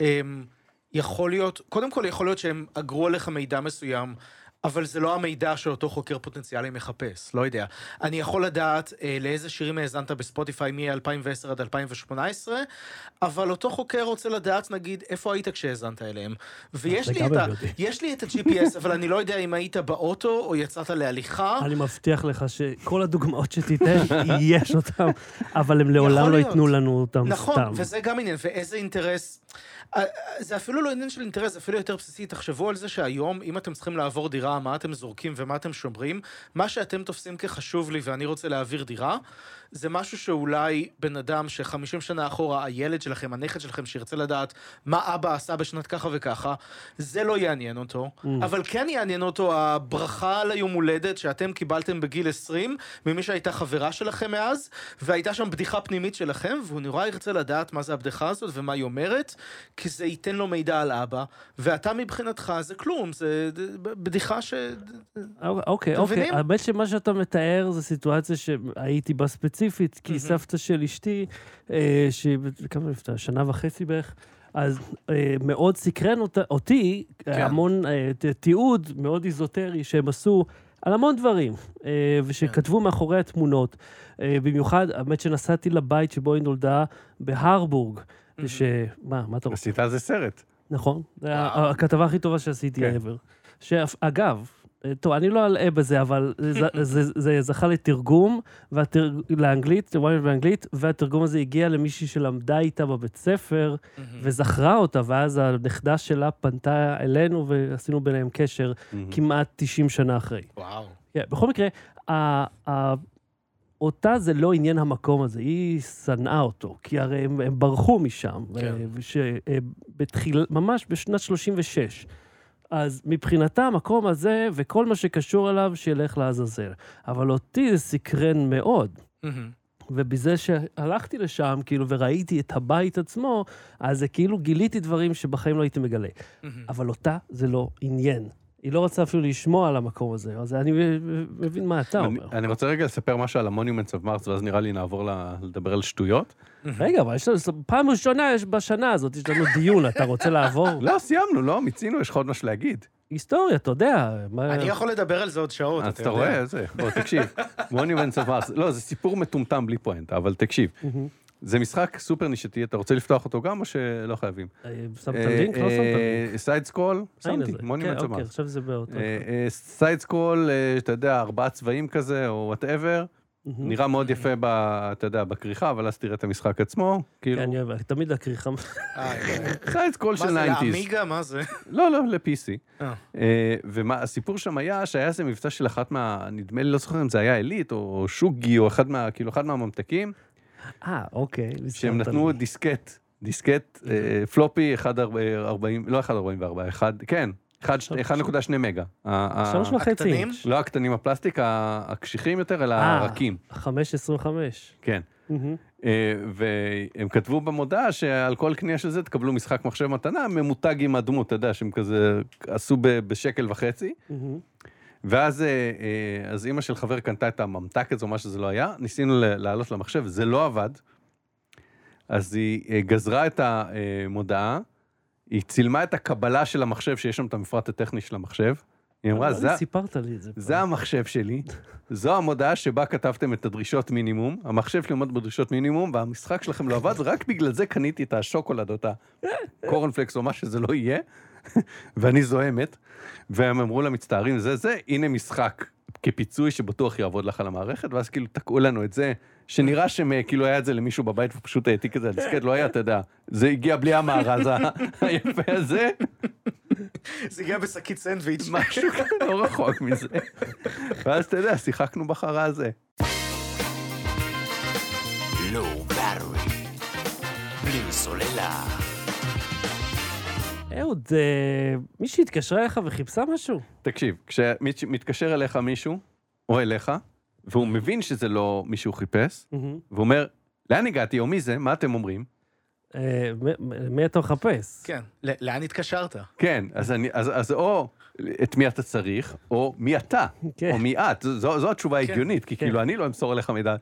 הם, יכול להיות, קודם כל יכול להיות שהם אגרו עליך מידע מסוים אבל זה לא המידע שאותו חוקר פוטנציאלי מחפש, לא יודע. אני יכול לדעת אה, לאיזה שירים האזנת בספוטיפיי מ-2010 עד 2018, אבל אותו חוקר רוצה לדעת, נגיד, איפה היית כשהאזנת אליהם. ויש לי, את ה-. יש לי את ה-GPS, אבל אני לא יודע אם היית באוטו או יצאת להליכה. אני מבטיח לך שכל הדוגמאות שתיתן, יש אותן, אבל הם לעולם לא. ייתנו לנו אותם נכון, סתם. וזה גם עניין, ואיזה אינטרס... אה, אה, זה אפילו לא עניין של אינטרס, זה אפילו יותר בסיסי. תחשבו על זה שהיום, אם אתם צריכים לעבור דירה, מה אתם זורקים ומה אתם שומרים, מה שאתם תופסים כחשוב לי ואני רוצה להעביר דירה, זה משהו שאולי בן אדם שחמישים שנה אחורה, הילד שלכם, הנכד שלכם, שירצה לדעת מה אבא עשה בשנת ככה וככה, זה לא יעניין אותו, Mm. אבל כן יעניין אותו הברכה על היום הולדת שאתם קיבלתם בגיל 20, ממי שהייתה חברה שלכם מאז, והייתה שם בדיחה פנימית שלכם, והוא נורא ירצה לדעת מה זה הבדיחה הזאת ומה היא אומרת, כי זה ייתן לו מידע על אבא, ואתה מבחינתך זה כלום, זה בדיחה ש... אוקיי, אוקיי. האמת שמה שאתה מתאר זה סיטואציה שהייתי בה ספציפית, כי מהמם. סבתא של אשתי, אה, שהיא, כמה נפטר? שנה וחצי בערך, אז אה, מאוד סקרן אותה- אותי, כן. המון אה, תיעוד מאוד איזוטרי שהם עשו. על המון דברים, אה, ושכתבו מאחורי התמונות. אה, במיוחד, האמת שנסעתי לבית שבו היא נולדה בהרבורג, מהמם. ש... מה, מה אתה רוצה? עשית על זה סרט. נכון, וואו. הכתבה הכי טובה שעשיתי כן. ever. שאגב, טוב, אני לא אלאה בזה, אבל זה, זה, זה זכה לתרגום והתרג... לאנגלית, לוויינל באנגלית, והתרגום הזה הגיע למישהי שלמדה איתה בבית ספר. וזכרה אותה, ואז הנכדה שלה פנתה אלינו ועשינו ביניהם קשר כמעט 90 שנה אחרי. וואו. כן, בכל מקרה, ה- ה- אותה זה לא עניין המקום הזה, היא שנאה אותו, כי הרי הם, הם ברחו משם, כן. שבתחיל, ממש בשנת 36. אז מבחינתה המקום הזה וכל מה שקשור אליו, שילך לעזאזל. אבל אותי זה סקרן מאוד. ובזה שהלכתי לשם, כאילו, וראיתי את הבית עצמו, אז זה כאילו גיליתי דברים שבחיים לא הייתי מגלה. אבל אותה זה לא עניין. היא לא רוצה אפילו לשמוע על המקום הזה, אז אני מבין מה אתה אומר. אני רוצה רגע לספר משהו על המונומנטס אוף מרס, ואז נראה לי נעבור לדבר על שטויות. רגע, אבל יש לנו, פעם ראשונה יש בשנה הזאת, יש לנו דיון, אתה רוצה לעבור? לא, סיימנו, לא, מיצינו, יש לך עוד משהו להגיד. היסטוריה, אתה יודע. אני יכול לדבר על זה עוד שעות, אז אתה אתה יודע. רואה, זה, בוא, תקשיב. Monuments of Mars, לא, זה סיפור מטומטם בלי פואנטה, אבל תקשיב. זה משחק סופר נישתי, אתה רוצה לפתוח אותו גם או שלא חייבים? אה, שמת לינק? לא שמת לינק. side scroll, אה, הנה שמתי. Monuments כן, of אוקיי. עכשיו זה באותו. side scroll, אתה יודע, ארבעה צבעים כזה, או whatever. נראה מאוד יפה, אתה יודע, בכריכה, אבל אז תראה את המשחק עצמו. כאילו, כן, אני אוהב, תמיד הכריכה. אה, כן. side scroll מה של זה, 90's. ל Amiga? מה זה? לא, לא, ל-PC. אה. אה, ומה, הסיפור שם היה שהיה איזה מבצע של אחת מה... נדמה לי, לא זוכר אם זה היה עילית או שוגי או אחד מה... כאילו, אחד מהממתקים, אה, אוקיי. שהם נתנו לי. דיסקט, דיסקט, אה, פלופי 1.40, לא 1.44, אחד, כן, אחד- עכשיו- 1.2 מגה. שלוש וחצי. לא הקטנים הפלסטיק, הקשיחים יותר, אלא אה. הרכים. 5.25. כן. אה, והם כתבו במודעה שעל כל קנייה של זה תקבלו משחק מחשב מתנה ממותג עם הדמות, אתה יודע, שהם כזה עשו בשקל וחצי. ואז אה, אה, אז אימא של חבר קנתה את הממתק הזה או מה שזה לא היה, ניסינו לעלות למחשב, זה לא עבד. אז היא אה, גזרה את המודעה, היא צילמה את הקבלה של המחשב, שיש שם את המפרט הטכני של המחשב. היא אמרה, זה, סיפרת לי את זה. זה פעם." המחשב שלי, זו המודעה שבה כתבתם את הדרישות מינימום, המחשב שלי עומד בדרישות מינימום, והמשחק שלכם לא עבד, ורק בגלל זה קניתי את השוקולד או את הקורנפלקס או מה שזה לא יהיה, ואני זוהמת, והם אמרו לה, מצטערים, זה זה, הנה משחק כפיצוי שבטוח יעבוד לך על המערכת, ואז כאילו תקעו לנו את זה, שנראה שהם אה, כאילו היה את זה למישהו בבית ופשוט העתיק את זה על דיסקט, לא היה, אתה יודע, זה הגיע בלי המארז היפה הזה, זה הגיע בשקית סנדוויץ'. משהו כזה לא רחוק מזה. ואז אתה יודע, שיחקנו בחרא הזה. Battery. בלי סוללה. אהוד, אה, מישהי התקשרה אליך וחיפשה משהו? תקשיב, כשמתקשר אליך מישהו, או אליך, והוא מבין שזה לא מישהו חיפש, מהמם. והוא אומר, לאן הגעתי, או מי זה, מה אתם אומרים? אה, מי אתה מחפש? כן. ל- לאן התקשרת? כן, אז, אני, אז, אז או את מי אתה צריך, או מי אתה, כן. או מי את, זו, זו התשובה כן, ההגיונית, כי כן. כאילו אני לא אמסור אליך מידע.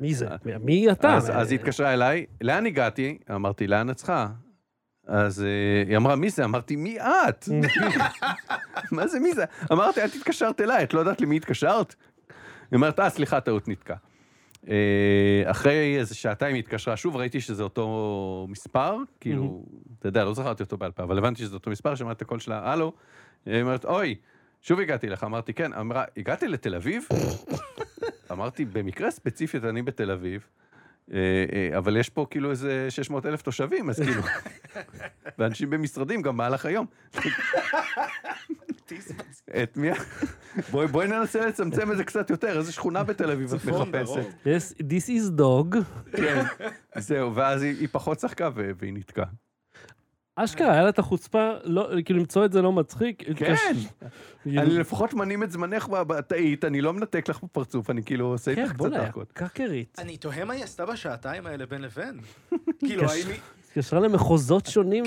מי זה? מי אתה? אז, אז היא התקשרה אליי, לאן הגעתי? אמרתי, לאן את צריכה? אז אה, היא אמרה, מי זה? אמרתי, מי את? מה זה מי זה? אמרתי, את התקשרת אליי, את לא יודעת למי התקשרת? היא אומרת, אה, סליחה, טעות נתקע. אה, אחרי איזה שעתיים היא התקשרה שוב, ראיתי שזה אותו מספר, כאילו, אתה יודע, לא זכרתי אותו בעל פה, אבל הבנתי שזה אותו מספר, שמעתי את הקול שלה, הלו, היא אומרת, אוי, שוב הגעתי לך, אמרתי, כן, אמרה, הגעתי לתל אביב? אמרתי, במקרה ספציפית אני בתל אביב, אבל יש פה כאילו איזה 600 אלף תושבים, אז כאילו, ואנשים במשרדים גם במהלך היום. את מי? בואי בואי ננסה לצמצם את זה קצת יותר, איזה שכונה בתל אביב את מחפשת. this is dog. כן, זהו, ואז היא פחות צחקה ו- והיא נתקעה. אשכרה, היה לה את החוצפה, לא, כאילו למצוא את זה לא מצחיק. כן, כאילו- אני לפחות מנים את זמנך בתאית, אני לא מנתק לך בפרצוף, אני כאילו עושה כן, איתך קצת בוא'נה, דקות. קאקרית. אני תוהה מה היא עשתה בשעתיים האלה בין לבין. כאילו, האם היא... התקשרה למחוזות שונים.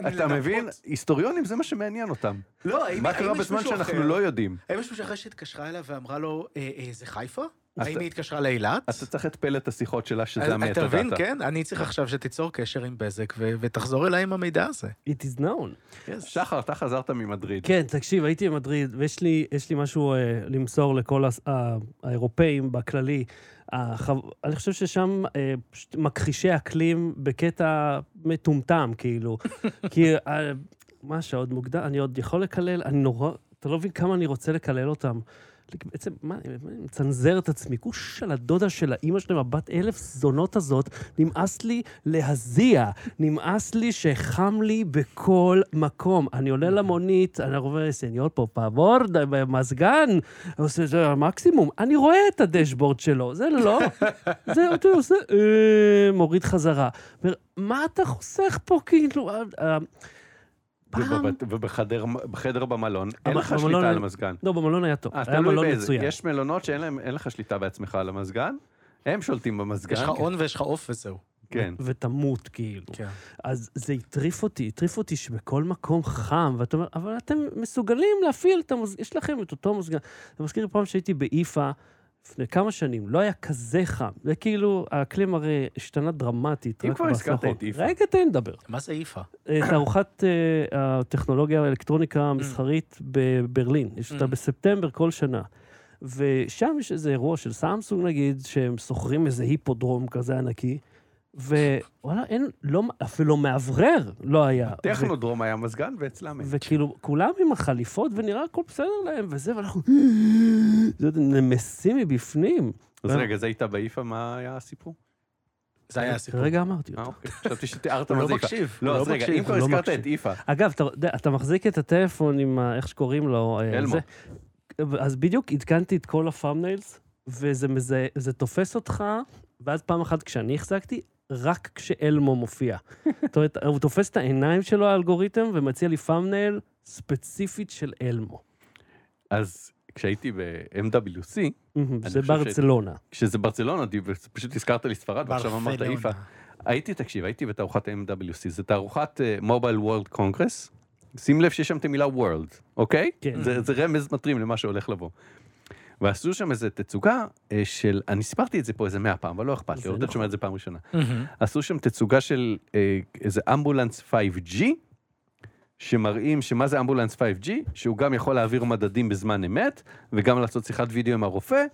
אתה. מבין? היסטוריונים זה מה שמעניין אותם. לא, האם מה האם קרה יש בזמן מישהו שאנחנו אחר? לא יודעים? האם יש מישהו אחר שהתקשרה אליו ואמרה לו, "אה, אה, זה חיפה? האם היא התקשרה לאילת? אתה צריך את פלט השיחות שלה שזה אז- המטה אתה מבין, דאטה. כן? אני צריך עכשיו שתיצור קשר עם בזק ותחזור אליי עם המידע הזה. It is known. שחר, אתה חזרת ממדריד. כן, תקשיב, הייתי במדריד, ויש לי, יש לי משהו אה, למסור לכל האירופאים בכללי. אני חושב ששם אה, מכחישי אקלים בקטע מטומטם, כאילו. כי אה, מה שעוד מוקדם, אני עוד יכול לקלל, אני נורא, אתה לא מבין כמה אני רוצה לקלל אותם. בעצם, מה, אני מצנזר את עצמי, כוש על הדודה של האימא שלהם, הבת אלף זונות הזאת, נמאס לי להזיע, נמאס לי שחם לי בכל מקום. אני עולה למונית, אני רואה סניור פה פאבור, מזגן, עושה זה המקסימום, אני רואה את הדשבורד שלו, זה לא, זה אתה עושה, אה, מוריד חזרה. מה אתה חוסך פה, כאילו? פעם... ובחדר בחדר במלון, אין לך במלון שליטה על המזגן. לא, במלון היה טוב, אה, היה תלוי מלון. מצוין. יש מלונות שאין לך שליטה בעצמך על המזגן, הם שולטים במזגן. יש לך הון ויש לך עוף וזהו. כן. ותמות, כאילו. כן. אז זה הטריף אותי, הטריף אותי שבכל מקום חם, ואתה אומר, אבל אתם מסוגלים להפעיל את המזגן, יש לכם את אותו מזגן. זה מזכיר לי פעם שהייתי באיפה, לפני כמה שנים, לא היה כזה חם. זה כאילו, האקלים הרי השתנה דרמטית. אם כבר הזכרת את איפה. רגע, תן לדבר. מה זה איפה? אה, תערוכת אה, הטכנולוגיה האלקטרוניקה המסחרית בברלין. יש אותה Mm. בספטמבר כל שנה. ושם יש איזה אירוע של סמסונג נגיד, שהם שוכרים איזה היפודרום כזה ענקי, ווואלה, אין, לא, אפילו מאוורר לא היה. טכנודרום היה מזגן ואצלם אין. וכאילו, כולם עם החליפות, ונראה הכל בסדר להם, וזה, ואנחנו... נמסים מבפנים. אז רגע, זה היית באיפה, מה היה הסיפור? זה היה הסיפור. כרגע אמרתי אה, אותו. אוקיי. חשבתי שתיארת הוא מה לא זה איפה. מקשיב. לא, אז רגע, אם כבר לא הזכרת. את איפה, אגב, אתה מחזיק את הטלפון עם. איך שקוראים לו? אה, אלמו. אז בדיוק עדכנתי את כל הפאמניילס, וזה תופס אותך, ואז פעם אחת כשאני החזקתי, רק כשאלמו מופיע. זאת אומרת, הוא תופס את העיניים שלו, האלגוריתם, ומציע לי thumbnail ספציפית של אלמו. אז כשהייתי ב-MWC, זה ברצלונה. כשזה ברצלונה, פשוט הזכרת לי ספרד, ועכשיו אמרת. איפה. הייתי, תקשיב, הייתי בתערוכת MWC, זה תערוכת Mobile World Congress. שים לב שיש שם את המילה World, אוקיי? כן. זה, זה רמז מטרים למה שהולך לבוא. ועשו שם איזה תצוגה אה, של, אני סיפרתי את זה פה איזה מאה פעם, אבל לא אכפת לי, עודד נכון. שומע את זה פעם ראשונה. עשו שם תצוגה של אה, איזה אמבולנס 5G, שמראים שמה זה אמבולנס 5G, שהוא גם יכול להעביר מדדים בזמן אמת, וגם לעשות שיחת וידאו עם הרופא,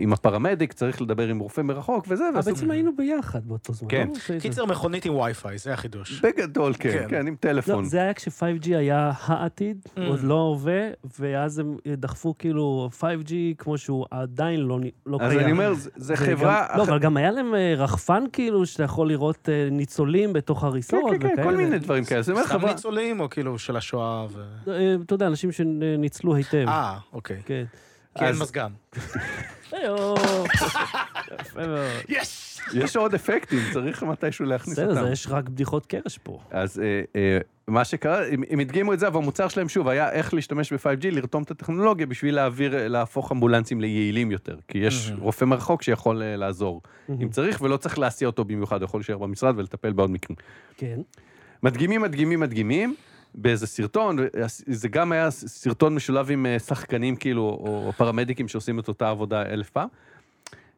עם הפרמדיק, צריך לדבר עם רופא מרחוק וזה, אבל. בעצם היינו ביחד באותו זמן. כן. לא? קיצר, מכונית עם וי-פיי, זה החידוש. בגדול, כן, כן. כן, עם לא, טלפון. זה היה כש-5G היה העתיד, Mm. עוד לא הווה, ואז הם דחפו כאילו 5G כמו שהוא עדיין לא, לא אז קיים. אני אומר, זה- חברה... לא, אח- אבל גם היה להם אה, רחפן כאילו, שאתה יכול לראות אה, ניצולים בתוך כן, הריסות כן, כן, כל וכאלה. מיני דברים כאלה. סתם. ניצולים, או כאילו של השואה ו... אה, אתה יודע, אנשים שניצלו היטב. אה, אוקיי. כי אין מזגן. יש! יש עוד אפקטים, צריך מתישהו להכניס בסדר, אותם. זה יש רק בדיחות קרש פה. אז אה, אה, מה שקרה, הם, הדגימו את זה, אבל המוצר שלהם שוב היה איך להשתמש ב-5G, לרתום את הטכנולוגיה בשביל להעביר, אה, להפוך אמבולנסים ליעילים יותר. כי יש. רופא מרחוק שיכול לעזור אם צריך, ולא צריך להסיע אותו במיוחד, הוא יכול להישאר במשרד ולטפל בעוד מקרים. כן. מדגימים, מדגימים, מדגימים, באיזה סרטון, זה גם היה סרטון משולב עם אה, שחקנים כאילו, או פרמדיקים שעושים את אותה עבודה אלף פעם.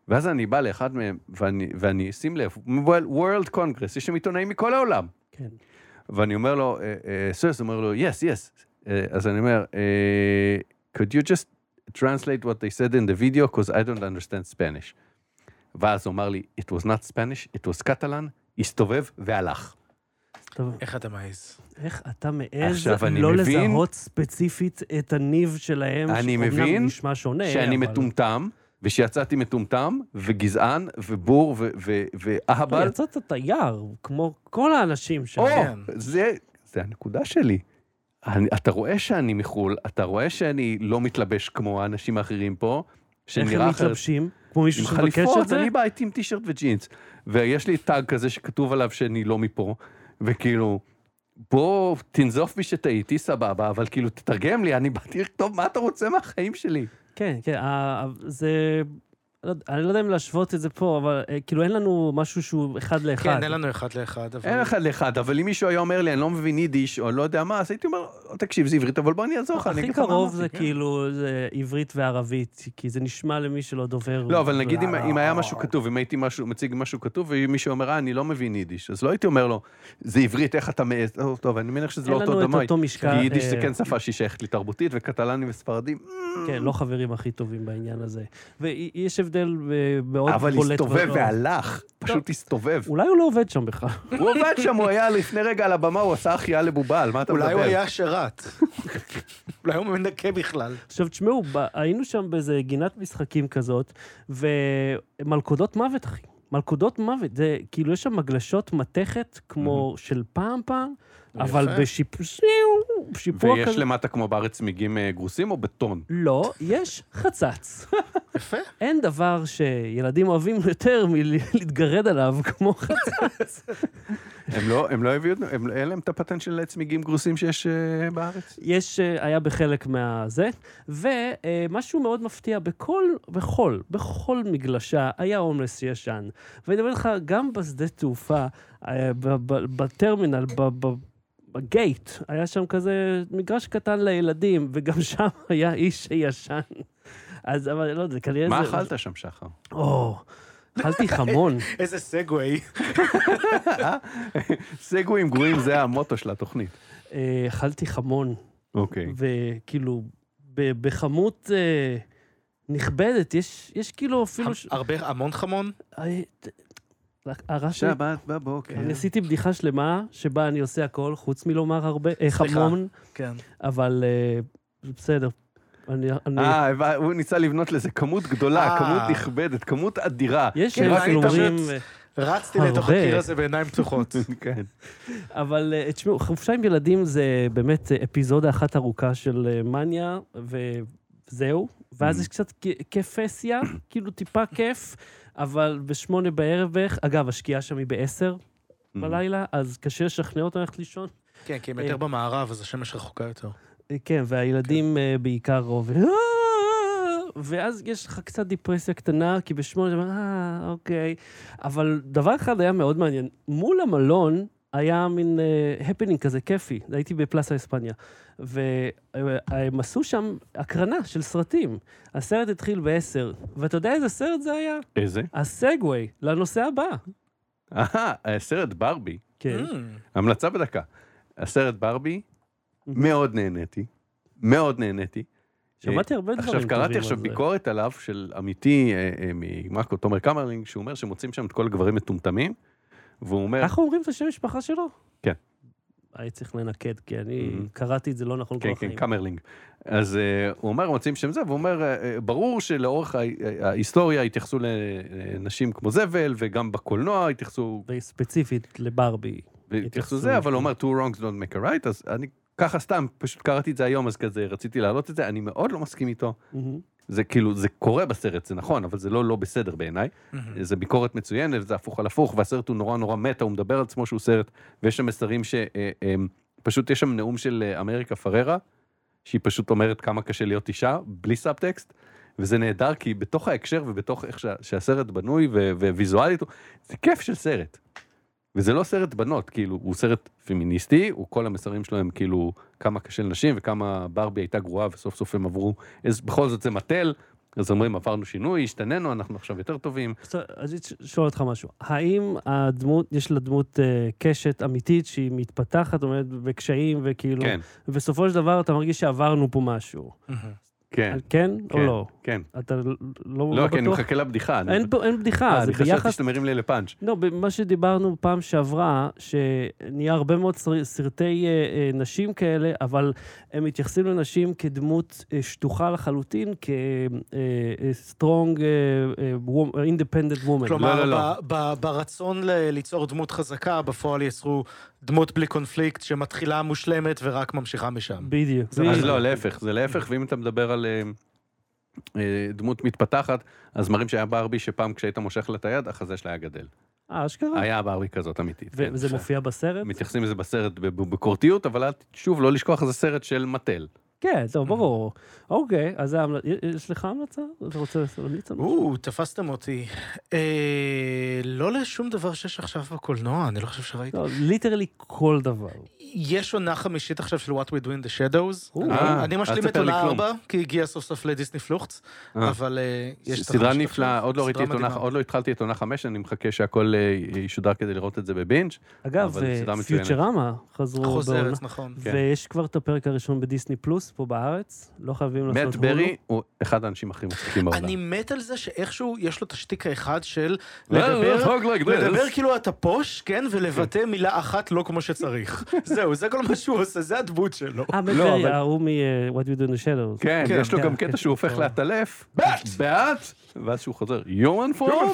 ואז אני בא לאחד מהם, ואני, ואני שים לב, World Congress, יש שם עיתונאים מכל העולם. כן. ואני אומר לו, סרס, הוא אומר לו, yes, yes, אה, אז אני אומר, אה, could you just translate what they said in the video, because I don't understand Spanish. ואז הוא אמר לי, it was not Spanish, it was Catalan, הסתובב והלך. טוב, איך אתה מעז? איך אתה מעז אני לא מבין- לזהות ספציפית את הניב שלהם, אני שאומנם מבין נשמע שונה, שאני אבל- מטומטם, ושיצאתי מטומטם, וגזען, ובור, לא, ואהבל. יצאת תייר, כמו כל האנשים שם. או, כן. זה, זה הנקודה שלי. אני, אתה רואה שאני מחו"ל, אתה רואה שאני לא מתלבש כמו האנשים האחרים פה, איך הם שנראה אחרת. מתלבשים? כמו מישהו עם שמבקש חליפות, את זה? אני בא איתי עם טישרט וג'ינס. ויש לי טאג כזה שכתוב עליו שאני לא מפה, וכאילו, בוא תנזוף בי שטעיתי, סבבה, אבל כאילו, תתרגם לי, אני באתי לכתוב מה אתה רוצה מהחיים שלי. כן, כן, ה- זה... לא אני לא יודע אם להשוות את זה פה, אבל אה, כאילו אין לנו משהו שהוא אחד לאחד. כן, אין לנו אחד לאחד, אבל... אין אחד לאחד, אבל אם מישהו היה אומר לי, אני לא מבין יידיש, או לא יודע מה, אז הייתי אומר, תקשיב, זה עברית, אבל בוא אני אעזור לך, אני הכי אגיד לך מה קרוב זה כן. כאילו זה עברית וערבית, כי זה נשמע למי שלא דובר. לא, אבל נגיד אם, אם היה משהו כתוב, אם הייתי משהו, מציג משהו כתוב, ומישהו אומר, אה, אני לא מבין יידיש, אז לא הייתי אומר לו, זה עברית, איך אתה מעז, טוב, טוב, אני מניח שזה לא אין אותו לנו את דמוי. אותו משקל. כי יידיש זה אה, כן שפה שהיא שייכת לי תרבותית, וקטלנים וספרדים, כן, לא חברים הכי טובים בעניין הזה. ויש הבדל אה, מאוד אבל בולט. הסתובב ב- והלך, פשוט הסתובב. אולי הוא לא עובד שם בכלל. הוא עובד שם, הוא היה לפני רגע על הבמה, הוא עשה החייאה לבובה, על מה אתה מדבר? אולי הוא היה שרת. אולי הוא מנקה בכלל. עכשיו, תשמעו, היינו שם באיזה גינת משחקים כזאת, ומלכודות מוות, אחי. מלכודות מוות. זה, כאילו, יש שם מגלשות מתכת כמו של פעם פעם, אבל. בשיפוע ויש כזה. למטה כמו בארץ צמיגים אה, גרוסים או בטון? לא, יש חצץ. יפה. אין דבר שילדים אוהבים יותר מלהתגרד עליו כמו חצץ. הם לא, הם לא הביאו, הם- אין להם את הפטנט של צמיגים גרוסים שיש אה, בארץ? יש, אה, היה בחלק מהזה, ומשהו מאוד מפתיע, בכל, בכל, בכל מגלשה היה הומלס ישן. ואני אומר לך, גם בשדה תעופה, אה, בטרמינל, בגייט, היה שם כזה מגרש קטן לילדים, וגם שם היה איש שישן. אז, אבל לא יודע, כנראה מה זה... אכלת שם, שחר? או, אכלתי חמון. איזה סגווי. סגווים גרועים זה המוטו של התוכנית. אה, אכלתי חמון, אוקיי. וכאילו, בכמות אה, נכבדת, יש, יש כאילו אפילו... הרבה, המון חמון? אה, הרסתי, שבת בבוקר. אני עשיתי בדיחה שלמה, שבה אני עושה הכל, חוץ מלומר הרבה, אה, סליחה. חמון, כן. אבל... אה, בסדר. אני, אני, אה, הוא ניסה לבנות לזה כמות גדולה, אה. כמות נכבדת, כמות אדירה. יש כן, כאלה ראית שאומרים, אה, רצתי. לתוך הקיר הזה בעיניים פתוחות. כן. אבל אה, תשמעו, חופשה עם ילדים זה באמת אה, אפיזודה אחת ארוכה של אה, מניה, וזהו. ואז Mm. יש קצת כיפסיה, כאילו טיפה כיף, אבל בשמונה בערב בערך, אגב, השקיעה שם היא בעשר. בלילה, אז קשה לשכנע אותם ללכת לישון. כן, כי הם יותר במערב, אז השמש רחוקה יותר. אה, כן, והילדים אה, בעיקר רוב... ואז יש לך קצת דיפרסיה קטנה, כי בשמונה, אתה אומר, אה, אוקיי. אבל דבר אחד היה מאוד מעניין. מול המלון היה מין הפנינג כזה כיפי. הייתי בפלאסה אספניה. והם עשו שם הקרנה של סרטים. הסרט התחיל בעשר, ואתה יודע איזה סרט זה היה? איזה? הסגווי לנושא הבא. אהה, הסרט ברבי, כן. Mm. המלצה בדקה. הסרט ברבי, מאוד נהניתי. מאוד נהניתי. שמעתי הרבה דברים עכשיו, קראתי עכשיו זה. ביקורת עליו של עמיתי אה, אה, ממאקו, תומר קמרלינג, שהוא אומר שמוצאים שם את כל הגברים מטומטמים, והוא אומר, ככה אומרים את השם משפחה שלו? כן. הייתי צריך לנקד, כי אני Mhm. קראתי את זה לא נכון כל כן, כן, החיים. קמרלינג. אז uh, הוא אומר, מוצאים שם זה, והוא אומר, uh, ברור שלאורך ההיסטוריה התייחסו לנשים כמו זבל, וגם בקולנוע התייחסו, וספציפית לברבי. התייחסו זה, אבל. הוא אומר, two wrongs don't make a right, אז אני ככה סתם, פשוט קראתי את זה היום, אז כזה רציתי להעלות את זה, אני מאוד לא מסכים איתו. מהמם. זה כאילו, זה קורה בסרט, זה נכון, אבל זה לא לא בסדר בעיניי. מהמם. זה ביקורת מצוינת, זה הפוך על הפוך, והסרט הוא נורא נורא meta, הוא מדבר על עצמו שהוא סרט, ויש שם מסרים ש... אה, אה, פשוט יש שם נאום של אה, אמריקה פררה, שהיא פשוט אומרת כמה קשה להיות אישה, בלי סאבטקסט, וזה נהדר, כי בתוך ההקשר ובתוך איך שה, שהסרט בנוי ו- וויזואלית, זה כיף של סרט. וזה לא סרט בנות, כאילו, הוא סרט פמיניסטי, הוא כל המסרים שלו הם כאילו כמה קשה לנשים וכמה ברבי הייתה גרועה וסוף סוף הם עברו, אז בכל זאת זה מטל, אז אומרים, עברנו שינוי, השתננו, אנחנו עכשיו יותר טובים. אז אני שואל אותך משהו. האם הדמות, יש לה דמות אה, קשת אמיתית שהיא מתפתחת, עומדת בקשיים, וכאילו... כן, ובסופו של דבר אתה מרגיש שעברנו פה משהו. כן, כן או כן, לא? כן. אתה לא, לא לא, כי אני בטוח? מחכה לבדיחה. אני- אין, פה- אין אה, בדיחה, זה אני חשבתי. שאתה מרים לי לפאנץ'. לא, במה שדיברנו פעם שעברה, שנהיה הרבה מאוד סר- סרטי אה, אה, נשים כאלה, אבל הם מתייחסים לנשים כדמות אה, שטוחה לחלוטין, כ-strong, independent woman. כלומר, לא, לא, ב- ברצון ליצור דמות חזקה, בפועל יצרו דמות בלי קונפליקט שמתחילה מושלמת ורק ממשיכה משם. בדיוק. זה בדיוק. אז לא, להפך, זה להפך, ואם אתה מדבר על אה, אה, דמות מתפתחת, אז מראים שהיה ברבי שפעם כשהיית מושך לה את היד, החזה שלה היה גדל. אה, אשכרה? היה ברבי כזאת אמיתית. כן. וזה מופיע בסרט? מתייחסים לזה בסרט בביקורתיות, אבל שוב, לא לשכוח, זה סרט של מטל. כן, טוב, ברור. אוקיי, אז זה ההמלצה. יש לך המלצה? אתה רוצה להמליץ על משהו? או, תפסתם אותי. אה, לא לשום דבר שיש עכשיו בקולנוע, אני לא חושב שראיתי. לא, ליטרלי כל דבר. יש עונה חמישית עכשיו של What We Do in the Shadows. אני- אה, משלים את עונה. 4, כי הגיע סוף סוף לדיסני פלוחץ, אה. אבל אה, יש סדרה נפלאה. עוד לא ראיתי את עונה. עוד לא התחלתי את עונה חמש, אני מחכה שהכל אה, ישודר כדי לראות את זה בבינג'. אגב, אה. פיוטרמה חזרו. חוזרת, נכון. כן. ויש כבר את הפרק הראשון בדיסני פלוס פה בארץ, לא חייבים לעשות מאט ברי הוא אחד האנשים הכי מצחיקים בעולם. אני מת על זה שאיכשהו יש לו את השטיק האחד של לא, לדבר, לא, כאילו אתה פוש, כן, ולבטא מילה אחת לא כמו שצריך. זהו, זה כל מה שהוא עושה, זה הדמות שלו. אה, מאט לא, ברי, ההוא מ-What You Do in the Shadows. כן, כן, יש לו גם כן, קטע שהוא הופך. לעטלף. באט! באט! ואז שהוא חוזר, יומן פורם?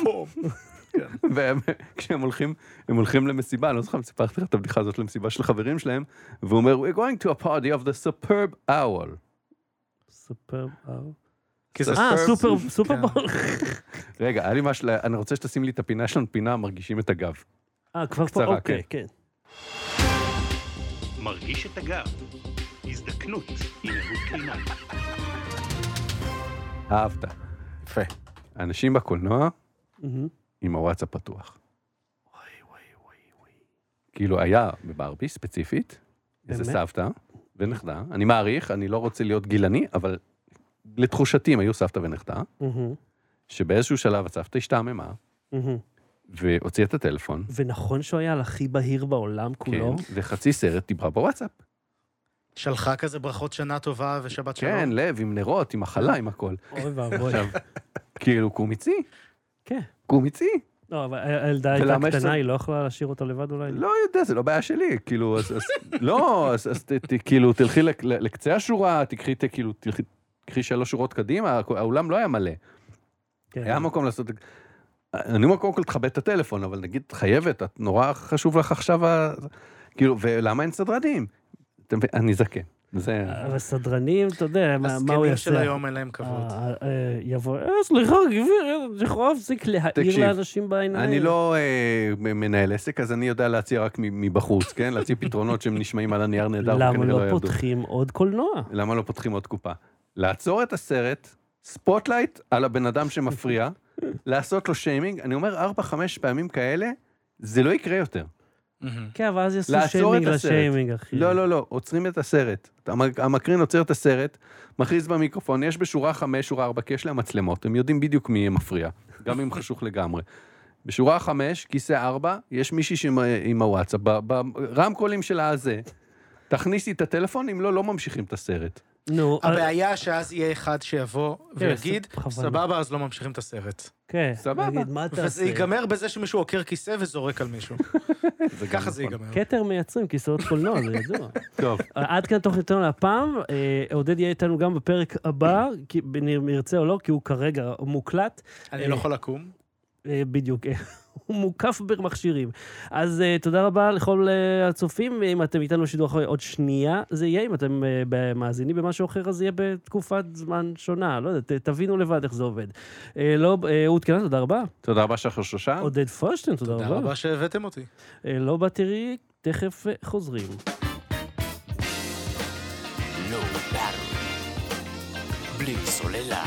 וכשהם הולכים, הם הולכים למסיבה, אני לא זוכר אם סיפרתי לך את הבדיחה הזאת למסיבה של חברים שלהם, והוא אומר, we're going to a party of the superb owl. סופר... זה אה, ספר- סופר, כן. סופרבול. רגע, היה לי משהו, אני רוצה שתשים לי את הפינה שלנו, פינה מרגישים את הגב. אה, כבר פה, אוקיי, כן. מרגיש את הגב. הזדקנות. אהבת. יפה. אנשים בקולנוע. עם הוואטסאפ פתוח. כאילו היה בברבי ספציפית, איזה? סבתא ונכדה, אני מעריך, אני לא רוצה להיות גילני, אבל לתחושתי הם היו סבתא ונכדה. שבאיזשהו שלב הסבתא השתעממה, מהמם. והוציאה את הטלפון, ונכון שהוא היה הכי בהיר בעולם כולו? כן, וחצי סרט דיברה בוואטסאפ. שלחה כזה ברכות שנה טובה ושבת שלום. כן, לב, עם נרות, עם מחלה, עם הכל. אוי ואבוי. עכשיו, כאילו, קומיצי, כן. קומיצי. לא, אבל הילדה הייתה קטנה, היא לא יכלה להשאיר אותה לבד אולי? לא יודע, זה לא בעיה שלי, כאילו, אז, לא, אז, כאילו, תלכי לק- לקצה השורה, תקחי, כאילו, תלכי, שלוש שורות קדימה, האולם לא היה מלא. כן. היה מקום לעשות... אני אומר, קודם כל תכבד את הטלפון, אבל נגיד, את חייבת, את נורא חשוב לך עכשיו, ה... כאילו, ולמה אין סדרנים? אני זקן. זה... אבל סדרנים, אתה יודע, מה מה הוא הזקנים יעשה? של היום אין להם כבוד. אה, אה, יבוא, אה, סליחה, גברת, את יכולה להפסיק להעיר לאנשים בעיניים? אני לא מנהל עסק, אז אני יודע להציע רק מבחוץ, כן? להציע פתרונות שהם נשמעים על הנייר נהדר, למה וכנראה לא יעבדו. פותחים עוד קולנוע? למה לא פותחים עוד קופה? לעצור את הסרט, spotlight על הבן אדם שמפריע, לעשות לו שיימינג, אני אומר ארבע, חמש פעמים כאלה, זה לא יקרה יותר. כן, אבל אז יעשו שיימינג. לשיימינג, אחי. לא, לא, לא, עוצרים את הסרט. המ- המקרין עוצר את הסרט, מכריז במיקרופון, יש בשורה חמש, שורה ארבע, כי יש להם מצלמות, הם יודעים בדיוק מי מפריע, גם אם חשוך לגמרי. בשורה חמש, כיסא ארבע, יש מישהי עם הוואטסאפ, ברמקולים של הזה, תכניסי את הטלפון, אם לא, לא ממשיכים את הסרט. נו, הבעיה שאז יהיה אחד שיבוא ויגיד. סבבה, אז לא ממשיכים את הסרט. כן, סבבה. נגיד, מה תעשה? וזה ייגמר בזה שמישהו עוקר כיסא וזורק על מישהו. זה גם ככה זה נכון. ייגמר. כתר מייצרים כיסאות קולנוע, זה ידוע. טוב, עד כאן תוכניתנו להפעם. אה, עודד יהיה איתנו גם בפרק הבא, אם ירצה או לא, כי הוא כרגע מוקלט. אני לא יכול לקום. אה, בדיוק, אה, הוא מוקף במכשירים. אז אה, תודה רבה לכל אה, הצופים. אם אתם איתנו בשידור אחרי עוד שנייה, זה יהיה. אם אתם אה, מאזינים במשהו אחר, אז זה יהיה בתקופת זמן שונה. לא יודע, ת- תבינו לבד איך זה עובד. אה, לא, אה, אהוד קנן, תודה רבה. תודה רבה שחר שושן. עודד פושטיין, תודה תודה רבה. רבה שהבאתם אותי. אה, לא בתראי, תכף אה, חוזרים. בלי סוללה.